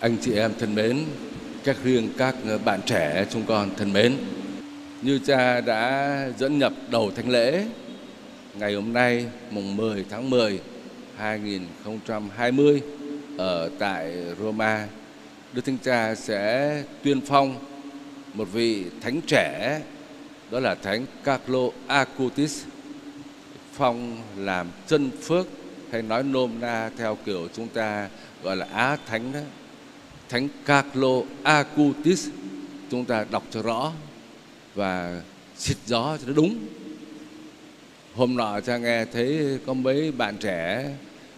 anh chị em thân mến, các riêng các bạn trẻ chúng con thân mến. Như cha đã dẫn nhập đầu thánh lễ ngày hôm nay mùng 10 tháng 10 2020 ở tại Roma. Đức Thánh Cha sẽ tuyên phong một vị thánh trẻ đó là thánh Carlo Acutis phong làm chân phước hay nói nôm na theo kiểu chúng ta gọi là á thánh đó thánh Carlo Acutis chúng ta đọc cho rõ và xịt gió cho nó đúng hôm nọ cha nghe thấy có mấy bạn trẻ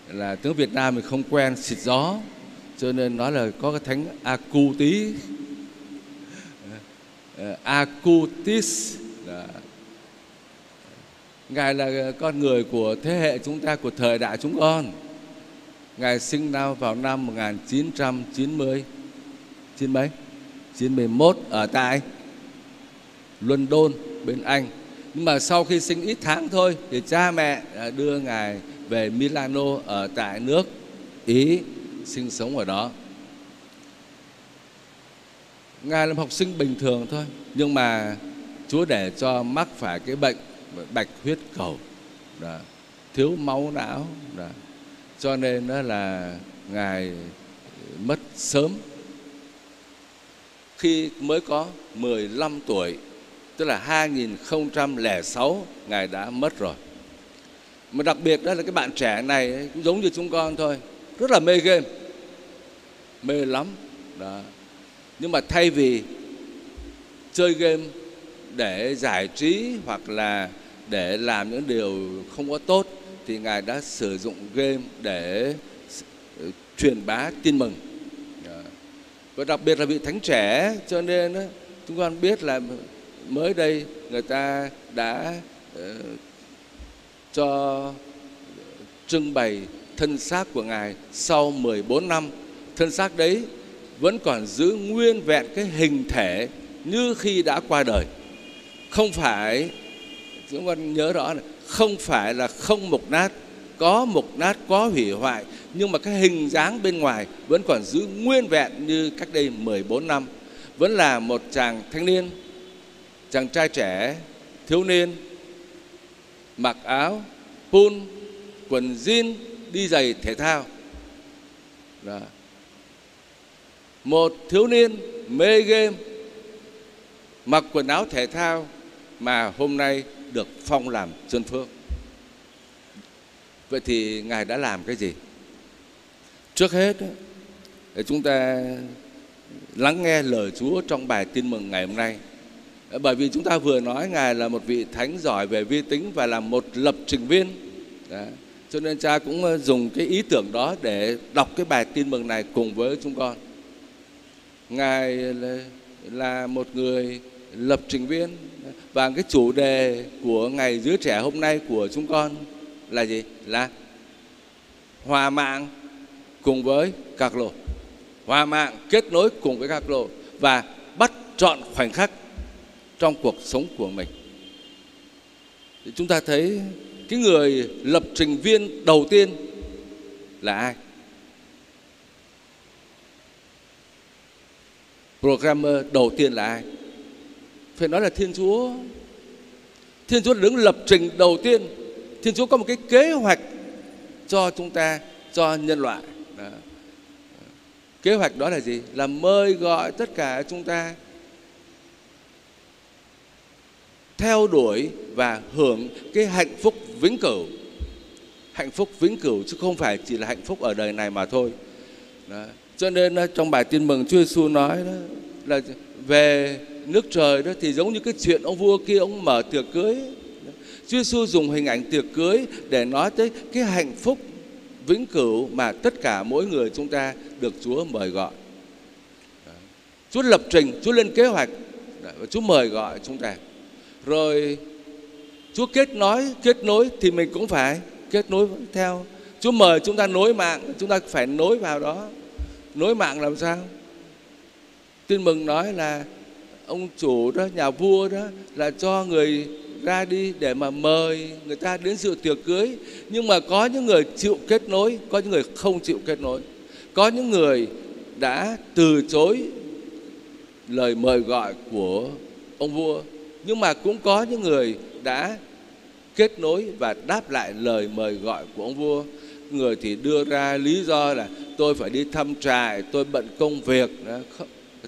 là tiếng Việt Nam mình không quen xịt gió cho nên nói là có cái thánh Acutis ờ, Acutis là Ngài là con người của thế hệ chúng ta, của thời đại chúng con. Ngài sinh ra vào năm 1990, chín mấy? 91 ở tại London, bên Anh. Nhưng mà sau khi sinh ít tháng thôi thì cha mẹ đưa Ngài về Milano ở tại nước Ý sinh sống ở đó. Ngài là học sinh bình thường thôi, nhưng mà Chúa để cho mắc phải cái bệnh bạch huyết cầu đó, thiếu máu não đó cho nên đó là ngài mất sớm. Khi mới có 15 tuổi, tức là 2006 ngài đã mất rồi. Mà đặc biệt đó là cái bạn trẻ này cũng giống như chúng con thôi, rất là mê game, mê lắm, đó. Nhưng mà thay vì chơi game để giải trí hoặc là để làm những điều không có tốt thì ngài đã sử dụng game để ừ, truyền bá tin mừng. Dạ. Và đặc biệt là vị thánh trẻ, cho nên chúng con biết là mới đây người ta đã ờ, cho ờ, trưng bày thân xác của ngài sau 14 năm. Thân xác đấy vẫn còn giữ nguyên vẹn cái hình thể như khi đã qua đời. Không phải, chúng con nhớ rõ này không phải là không mục nát, có mục nát, có hủy hoại, nhưng mà cái hình dáng bên ngoài vẫn còn giữ nguyên vẹn như cách đây 14 năm vẫn là một chàng thanh niên, chàng trai trẻ, thiếu niên, mặc áo pun quần jean, đi giày thể thao Đó. một thiếu niên mê game, mặc quần áo thể thao mà hôm nay được phong làm Xuân phước. Vậy thì ngài đã làm cái gì? Trước hết để chúng ta lắng nghe lời chúa trong bài tin mừng ngày hôm nay. Bởi vì chúng ta vừa nói ngài là một vị thánh giỏi về vi tính và là một lập trình viên. Đó. cho nên cha cũng ờ, dùng cái ý tưởng đó để đọc cái bài tin mừng này cùng với chúng con. Ngài là một người lập trình viên. Và cái chủ đề của ngày giới trẻ hôm nay của chúng con là gì? Là hòa mạng cùng với các lô hòa mạng kết nối cùng với các lô và bắt chọn khoảnh khắc trong cuộc sống của mình. Thì chúng ta thấy cái người lập trình viên đầu tiên là ai? Programmer đầu tiên là ai? Phải nói là Thiên Chúa. Thiên Chúa đứng lập trình đầu tiên. Thiên Chúa có một cái kế hoạch cho chúng ta, cho nhân loại. Đó. Kế hoạch đó là gì? Là mời gọi tất cả chúng ta theo đuổi và hưởng cái hạnh phúc vĩnh cửu. Hạnh phúc vĩnh cửu chứ không phải chỉ là hạnh phúc ở đời này mà thôi. Đó. Cho nên ờ, trong bài tin mừng Chúa Giêsu nói đó là về nước trời đó thì giống như cái chuyện ông vua kia ông mở tiệc cưới Chúa Giêsu dùng hình ảnh tiệc cưới để nói tới cái hạnh phúc vĩnh cửu mà tất cả mỗi người chúng ta được Chúa mời gọi. Chúa lập trình, Chúa lên kế hoạch và Chúa mời gọi chúng ta. Rồi Chúa kết nối, kết nối thì mình cũng phải kết nối theo. Chúa mời chúng ta nối mạng, chúng ta phải nối vào đó. Nối mạng làm sao? Tin mừng nói là ông chủ đó, nhà vua đó là cho người ra đi để mà mời người ta đến dự tiệc cưới. Nhưng mà có những người chịu kết nối, có những người không chịu kết nối. Có những người đã từ chối lời mời gọi của ông vua. Nhưng mà cũng có những người đã kết nối và đáp lại lời mời gọi của ông vua. Người thì đưa ra lý do là tôi phải đi thăm trại, tôi bận công việc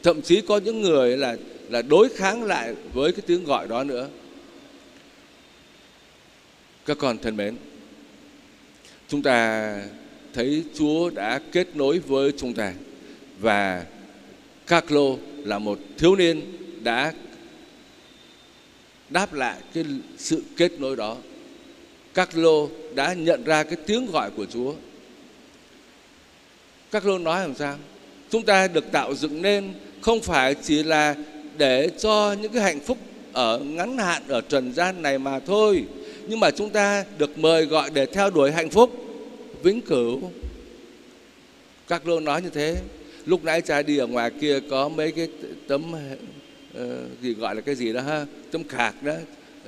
thậm chí có những người là là đối kháng lại với cái tiếng gọi đó nữa các con thân mến, chúng ta thấy Chúa đã kết nối với chúng ta và Carlo là một thiếu niên đã đáp lại cái sự kết nối đó. Carlo đã nhận ra cái tiếng gọi của Chúa. Carlo nói làm sao? Chúng ta được tạo dựng nên không phải chỉ là để cho những cái hạnh phúc ở ngắn hạn ở trần gian này mà thôi. Nhưng mà chúng ta được mời gọi để theo đuổi hạnh phúc. Vĩnh cửu. Các lô nói như thế. Lúc nãy cha đi ở ngoài kia có mấy cái tấm uh, gì gọi là cái gì đó ha? Tấm khạc đó.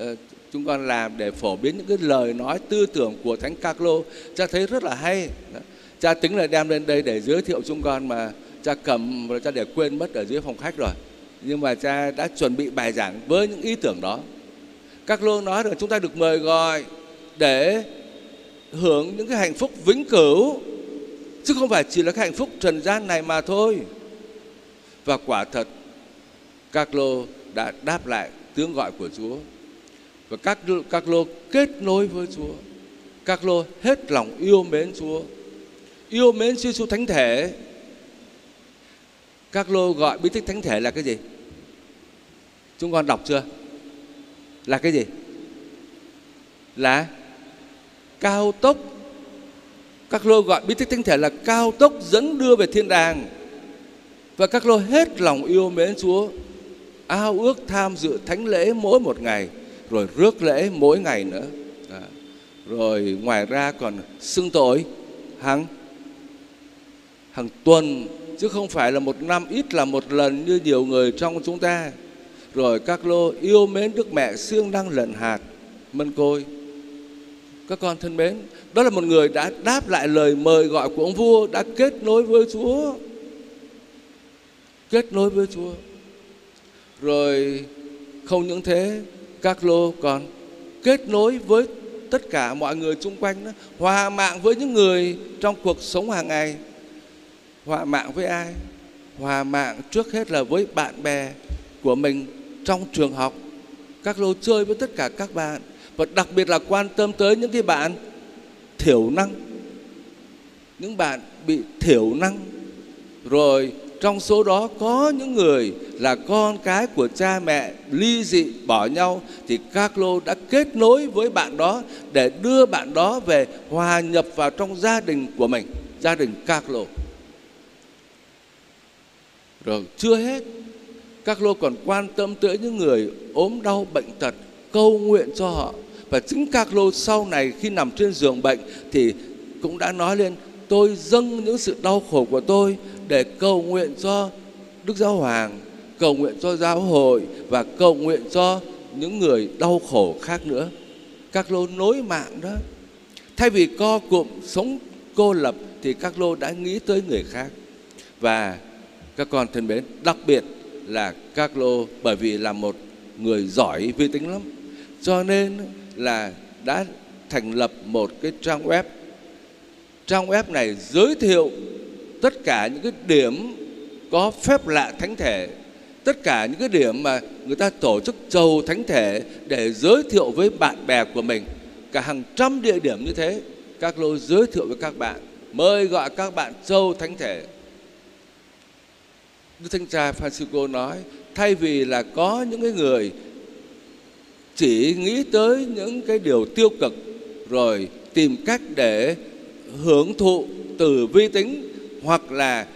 Uh, chúng con làm để phổ biến những cái lời nói tư tưởng của thánh các lô. Cha thấy rất là hay. Đó. cha tính là đem lên đây để giới thiệu chúng con mà cha cầm và cha để quên mất ở dưới phòng khách rồi nhưng mà cha đã chuẩn bị bài giảng với những ý tưởng đó. Các lô nói rằng chúng ta được mời gọi để hưởng những cái hạnh phúc vĩnh cửu, chứ không phải chỉ là cái hạnh phúc trần gian này mà thôi. Và quả thật, các lô đã đáp lại tiếng gọi của Chúa. Và các các lô kết nối với Chúa. Các lô hết lòng yêu mến Chúa. Yêu mến Chúa Thánh Thể. Các lô gọi bí tích Thánh Thể là cái gì? Chúng con đọc chưa? Là cái gì? Là cao tốc. Các lô gọi bí tích thánh thể là cao tốc dẫn đưa về thiên đàng. Và các lô hết lòng yêu mến Chúa, ao ước tham dự thánh lễ mỗi một ngày, rồi rước lễ mỗi ngày nữa. À. rồi ngoài ra còn xưng tội hàng hàng tuần, chứ không phải là một năm, ít là một lần như nhiều người trong chúng ta rồi các lô yêu mến Đức Mẹ siêng năng lận hạt. Mân côi. Các con thân mến đó là một người đã đáp lại lời mời gọi của ông vua đã kết nối với Chúa. Kết nối với Chúa. Rồi không những thế các lô còn kết nối với tất cả mọi người xung quanh đó, hòa mạng với những người trong cuộc sống hàng ngày. Hòa mạng với ai? Hòa mạng trước hết là với bạn bè của mình trong trường học, các lô chơi với tất cả các bạn, và đặc biệt là quan tâm tới những cái bạn thiểu năng. Những bạn bị thiểu năng. Rồi, trong số đó có những người là con cái của cha mẹ ly dị bỏ nhau, thì các lô đã kết nối với bạn đó để đưa bạn đó về hòa nhập vào trong gia đình của mình, gia đình các lô. Rồi, chưa hết các lô còn quan tâm tới những người ốm đau bệnh tật câu nguyện cho họ và chính các lô sau này khi nằm trên giường bệnh thì cũng đã nói lên tôi dâng những sự đau khổ của tôi để cầu nguyện cho Đức Giáo Hoàng, cầu nguyện cho giáo hội và cầu nguyện cho những người đau khổ khác nữa. Các lô nối mạng đó. Thay vì co cụm sống cô lập thì các lô đã nghĩ tới người khác. Và các con thân mến, đặc biệt là Carlo bởi vì là một người giỏi vi tính lắm. Cho nên là đã thành lập một cái trang web. Trang web này giới thiệu tất cả những cái điểm có phép lạ thánh thể, tất cả những cái điểm mà người ta tổ chức chầu thánh thể để giới thiệu với bạn bè của mình. Cả hàng trăm địa điểm như thế, các lô giới thiệu với các bạn, mời gọi các bạn châu thánh thể. Đức Thánh Cha Francisco nói, thay vì là có những cái người chỉ nghĩ tới những cái điều tiêu cực rồi tìm cách để hưởng thụ từ vi tính hoặc là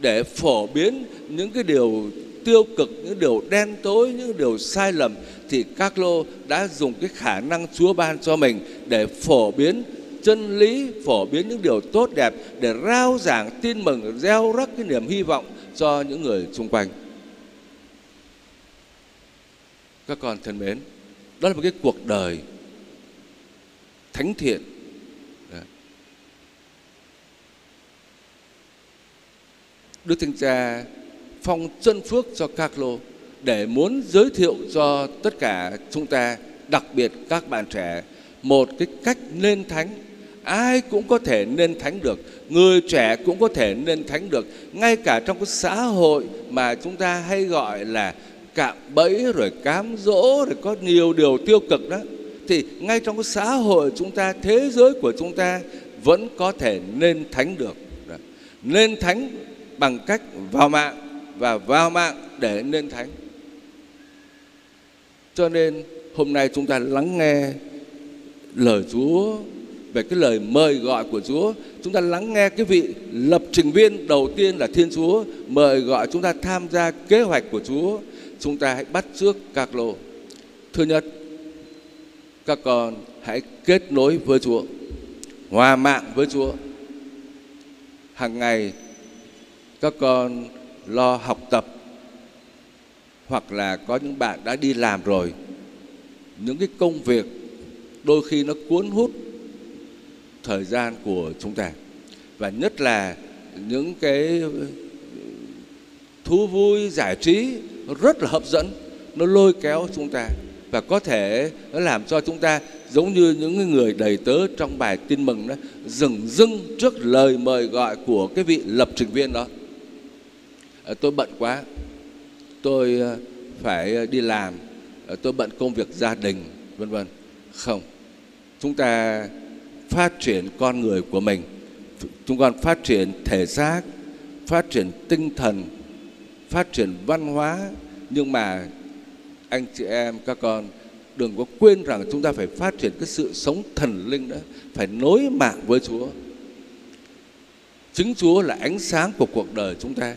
để phổ biến những cái điều tiêu cực những điều đen tối những điều sai lầm thì các lô đã dùng cái khả năng Chúa ban cho mình để phổ biến chân lý phổ biến những điều tốt đẹp để rao giảng tin mừng gieo rắc cái niềm hy vọng cho những người xung quanh các con thân mến đó là một cái cuộc đời thánh thiện Đức Thánh Cha phong chân phước cho các lô để muốn giới thiệu cho tất cả chúng ta, đặc biệt các bạn trẻ, một cái cách nên thánh. Ai cũng có thể nên thánh được, người trẻ cũng có thể nên thánh được, ngay cả trong cái xã hội mà chúng ta hay gọi là cạm bẫy rồi cám dỗ rồi có nhiều điều tiêu cực đó thì ngay trong cái xã hội chúng ta thế giới của chúng ta vẫn có thể nên thánh được. Nên thánh bằng cách vào mạng và vào mạng để nên thánh. Cho nên hôm nay chúng ta lắng nghe lời Chúa về cái lời mời gọi của Chúa. Chúng ta lắng nghe cái vị lập trình viên đầu tiên là Thiên Chúa mời gọi chúng ta tham gia kế hoạch của Chúa. Chúng ta hãy bắt trước các lô. Thứ nhất, các con hãy kết nối với Chúa, hòa mạng với Chúa. Hàng ngày các con lo học tập hoặc là có những bạn đã đi làm rồi những cái công việc đôi khi nó cuốn hút thời gian của chúng ta. Và nhất là những cái thú vui giải trí rất là hấp dẫn, nó lôi kéo chúng ta và có thể nó làm cho chúng ta giống như những người đầy tớ trong bài tin mừng đó dừng dưng trước lời mời gọi của cái vị lập trình viên đó. Ờ, tôi bận quá, tôi ờ, phải ờ, đi làm tôi bận công việc gia đình, vân vân. Không, chúng ta phát triển con người của mình. Chúng con phát triển thể xác phát triển tinh thần phát triển văn hóa. Nhưng mà anh chị em các con đừng có quên rằng chúng ta phải phát triển cái sự sống thần linh đó, phải nối mạng với Chúa. Chính Chúa là ánh sáng của cuộc đời chúng ta.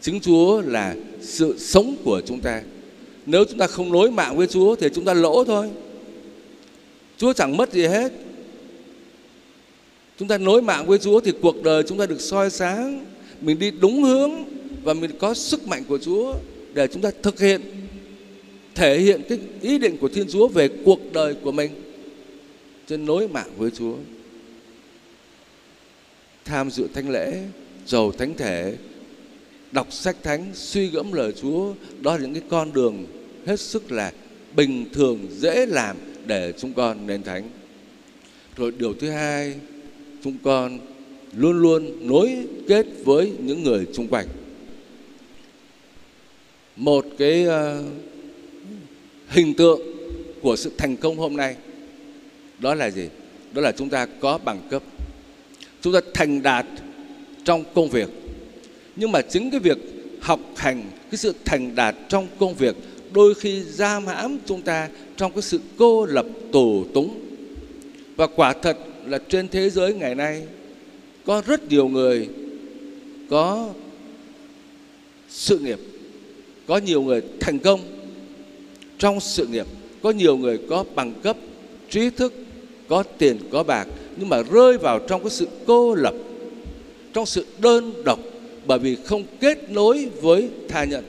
Chính Chúa là sự sống của chúng ta. Nếu chúng ta không nối mạng với Chúa thì chúng ta lỗ thôi. Chúa chẳng mất gì hết chúng ta nối mạng với Chúa thì cuộc đời chúng ta được soi sáng. Mình đi đúng hướng và mình có sức mạnh của Chúa để chúng ta thực hiện, thể hiện cái ý định của Thiên Chúa về cuộc đời của mình. Trên nối mạng với Chúa. Tham dự thánh lễ, giàu thánh thể, đọc sách thánh, suy gẫm lời Chúa, đó là những cái con đường hết sức là bình thường, dễ làm để chúng con nên thánh. Rồi điều thứ hai chúng con luôn luôn nối kết với những người xung quanh. Một cái uh, hình tượng của sự thành công hôm nay đó là gì? Đó là chúng ta có bằng cấp. Chúng ta thành đạt trong công việc. Nhưng mà chính cái việc học hành cái sự thành đạt trong công việc đôi khi giam hãm chúng ta trong cái sự cô lập tù túng. Và quả thật là trên thế giới ngày nay, có rất nhiều người có sự nghiệp, có nhiều người thành công trong sự nghiệp, có nhiều người có bằng cấp, trí thức, có tiền, có bạc, nhưng mà rơi vào trong cái sự cô lập, trong sự đơn độc, bởi vì không kết nối với tha nhân.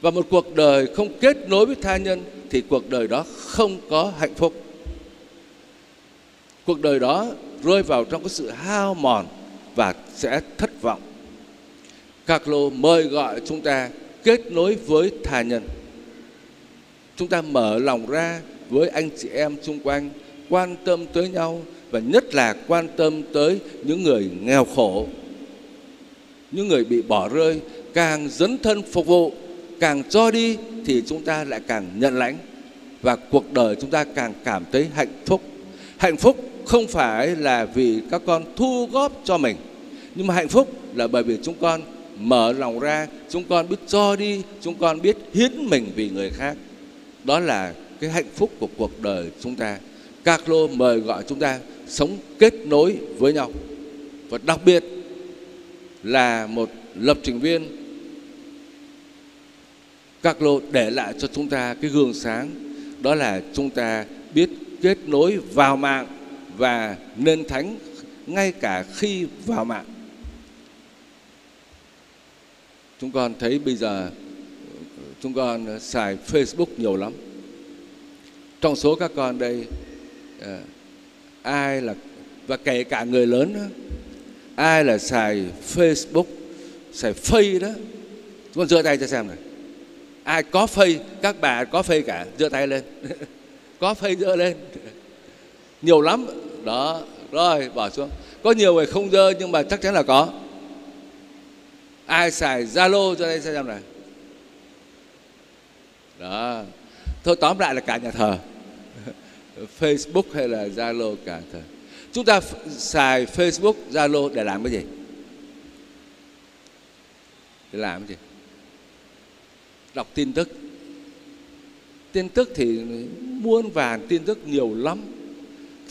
Và một cuộc đời không kết nối với tha nhân thì cuộc đời đó không có hạnh phúc cuộc đời đó rơi vào trong cái sự hao mòn và sẽ thất vọng. Các lô mời gọi chúng ta kết nối với tha nhân. Chúng ta mở lòng ra với anh chị em xung quanh, quan tâm tới nhau và nhất là quan tâm tới những người nghèo khổ. Những người bị bỏ rơi, càng dấn thân phục vụ, càng cho đi thì chúng ta lại càng nhận lãnh. Và cuộc đời chúng ta càng cảm thấy hạnh phúc. Hạnh phúc không phải là vì các con thu góp cho mình, nhưng mà hạnh phúc là bởi vì chúng con mở lòng ra, chúng con biết cho đi, chúng con biết hiến mình vì người khác. Đó là cái hạnh phúc của cuộc đời chúng ta. Các lô mời gọi chúng ta sống kết nối với nhau. Và đặc biệt là một lập trình viên, các lô để lại cho chúng ta cái gương sáng. Đó là chúng ta biết kết nối vào mạng và nên thánh ngay cả khi vào mạng. Chúng con thấy bây giờ chúng con xài Facebook nhiều lắm. Trong số các con đây ờ, ai là và kể cả người lớn đó, ai là xài Facebook xài Face đó chúng con giơ tay cho xem này. Ai có phây các bà có phây cả giơ tay lên. Có phây giơ lên nhiều lắm. Đó, rồi, bỏ xuống. Có nhiều người không dơ, nhưng mà chắc chắn là có. Ai xài zalo cho đây xem này. Đó. Thôi, tóm lại là cả nhà thờ. Facebook hay là zalo cả thờ. Chúng ta xài facebook, zalo để làm cái gì? Để làm cái gì? Đọc tin tức. Tin tức thì muôn vàn tin tức nhiều lắm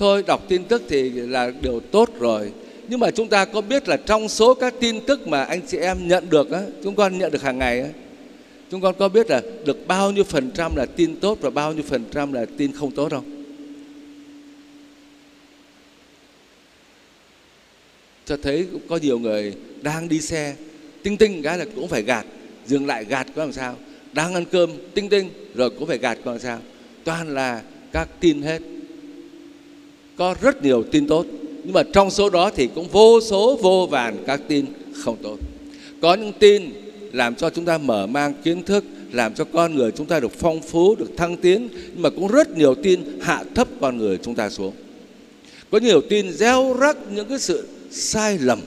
thôi, đọc tin tức thì là điều tốt rồi. Nhưng mà chúng ta có biết là trong số các tin tức mà anh chị em nhận được á, chúng con nhận được hàng ngày á, chúng con có biết là được bao nhiêu phần trăm là tin tốt và bao nhiêu phần trăm là tin không tốt không? Cho thấy cũng có nhiều người đang đi xe, tinh tinh cái là cũng phải gạt, dừng lại gạt có làm sao? Đang ăn cơm, tinh tinh, rồi cũng phải gạt có làm sao? Toàn là các tin hết có rất nhiều tin tốt. Nhưng mà trong số đó thì cũng vô số vô vàn các tin không tốt. Có những tin làm cho chúng ta mở mang kiến thức, làm cho con người chúng ta được phong phú, được thăng tiến, nhưng mà cũng rất nhiều tin hạ thấp con người chúng ta xuống. Có nhiều tin gieo rắc những cái sự sai lầm,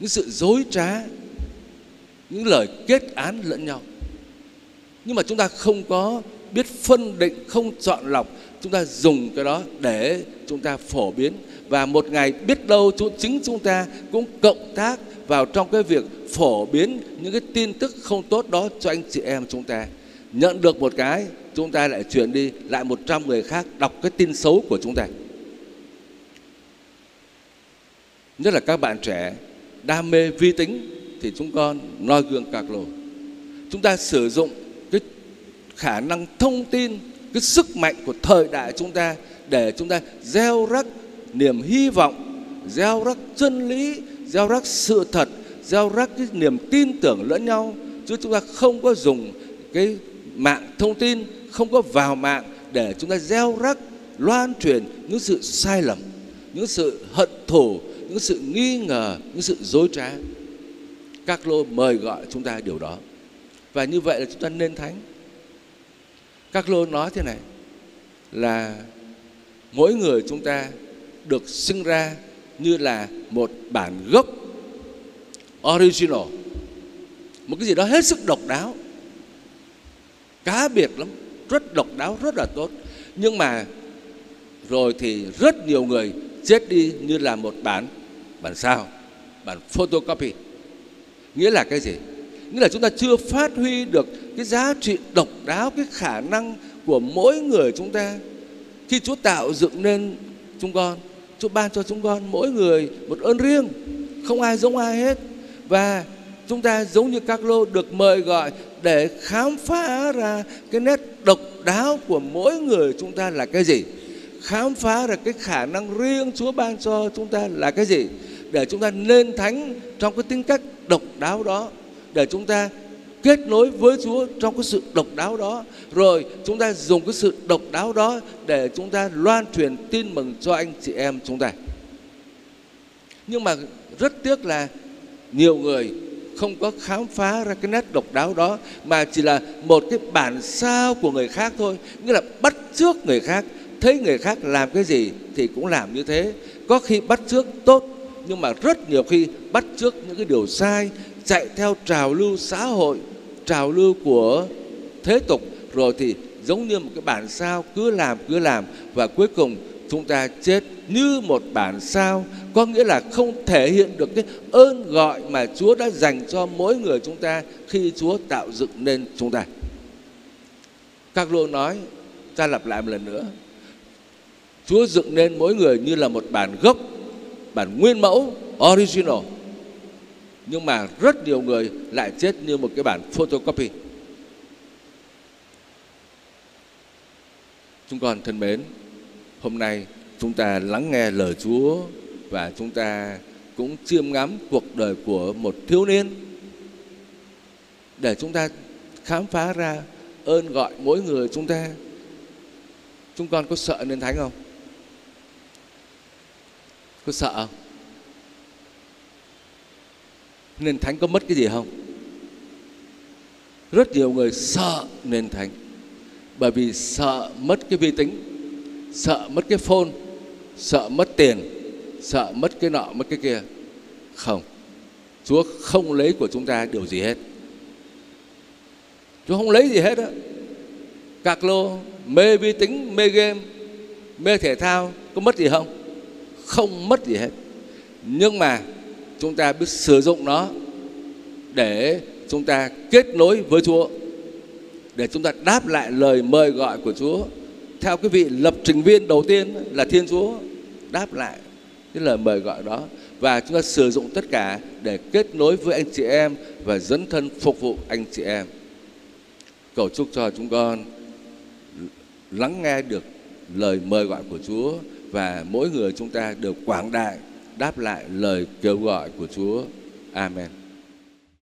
những sự dối trá, những lời kết án lẫn nhau. Nhưng mà chúng ta không có biết phân định, không chọn lọc chúng ta dùng cái đó để chúng ta phổ biến. Và một ngày biết đâu chính chúng ta cũng cộng tác vào trong cái việc phổ biến những cái tin tức không tốt đó cho anh chị em chúng ta. Nhận được một cái, chúng ta lại chuyển đi lại một trăm người khác đọc cái tin xấu của chúng ta. Nhất là các bạn trẻ đam mê vi tính thì chúng con noi gương cạc lồ. Chúng ta sử dụng cái khả năng thông tin cái sức mạnh của thời đại chúng ta để chúng ta gieo rắc niềm hy vọng, gieo rắc chân lý, gieo rắc sự thật, gieo rắc cái niềm tin tưởng lẫn nhau. Chứ chúng ta không có dùng cái mạng thông tin, không có vào mạng để chúng ta gieo rắc, loan truyền những sự sai lầm, những sự hận thù, những sự nghi ngờ, những sự dối trá. Các lô mời gọi chúng ta điều đó. Và như vậy là chúng ta nên thánh các lô nói thế này, là mỗi người chúng ta được sinh ra như là một bản gốc original, một cái gì đó hết sức độc đáo. Cá biệt lắm, rất độc đáo, rất là tốt. Nhưng mà rồi thì rất nhiều người chết đi như là một bản bản sao? Bản photocopy. Nghĩa là cái gì? Nghĩa là chúng ta chưa phát huy được cái giá trị độc đáo, cái khả năng của mỗi người chúng ta. Khi Chúa tạo dựng nên chúng con, Chúa ban cho chúng con mỗi người một ơn riêng. Không ai giống ai hết. Và chúng ta giống như các lô được mời gọi để khám phá ra cái nét độc đáo của mỗi người chúng ta là cái gì. Khám phá ra cái khả năng riêng Chúa ban cho chúng ta là cái gì. Để chúng ta nên thánh trong cái tính cách độc đáo đó để chúng ta kết nối với Chúa trong cái sự độc đáo đó. Rồi chúng ta dùng cái sự độc đáo đó để chúng ta loan truyền tin mừng cho anh chị em chúng ta. Nhưng mà rất tiếc là nhiều người không có khám phá ra cái nét độc đáo đó, mà chỉ là một cái bản sao của người khác thôi. Nghĩa là bắt trước người khác, thấy người khác làm cái gì thì cũng làm như thế. Có khi bắt trước tốt, nhưng mà rất nhiều khi bắt trước những cái điều sai chạy theo trào lưu xã hội trào lưu của thế tục rồi thì giống như một cái bản sao cứ làm cứ làm và cuối cùng chúng ta chết như một bản sao có nghĩa là không thể hiện được cái ơn gọi mà Chúa đã dành cho mỗi người chúng ta khi Chúa tạo dựng nên chúng ta. Các lô nói, ta lặp lại một lần nữa. Chúa dựng nên mỗi người như là một bản gốc, bản nguyên mẫu, original. Nhưng mà rất nhiều người lại chết như một cái bản photocopy. Chúng con thân mến, hôm nay chúng ta lắng nghe lời Chúa và chúng ta cũng chiêm ngắm cuộc đời của một thiếu niên. Để chúng ta khám phá ra ơn gọi mỗi người chúng ta chúng con có sợ nên thánh không? Có sợ không? Nên thánh có mất cái gì không? Rất nhiều người sợ nền thánh. Bởi vì sợ mất cái vi tính, sợ mất cái phone, sợ mất tiền, sợ mất cái nọ, mất cái kia. Không. Chúa không lấy của chúng ta điều gì hết. Chúa không lấy gì hết á. Các lô, mê vi tính, mê game, mê thể thao, có mất gì không? Không mất gì hết. Nhưng mà chúng ta biết sử dụng nó để chúng ta kết nối với Chúa, để chúng ta đáp lại lời mời gọi của Chúa theo cái vị lập trình viên đầu tiên là Thiên Chúa, đáp lại cái lời mời gọi đó và chúng ta sử dụng tất cả để kết nối với anh chị em và dấn thân phục vụ anh chị em. Cầu chúc cho chúng con lắng nghe được lời mời gọi của Chúa và mỗi người chúng ta được quảng đại đáp lại lời kêu gọi của Chúa. Amen.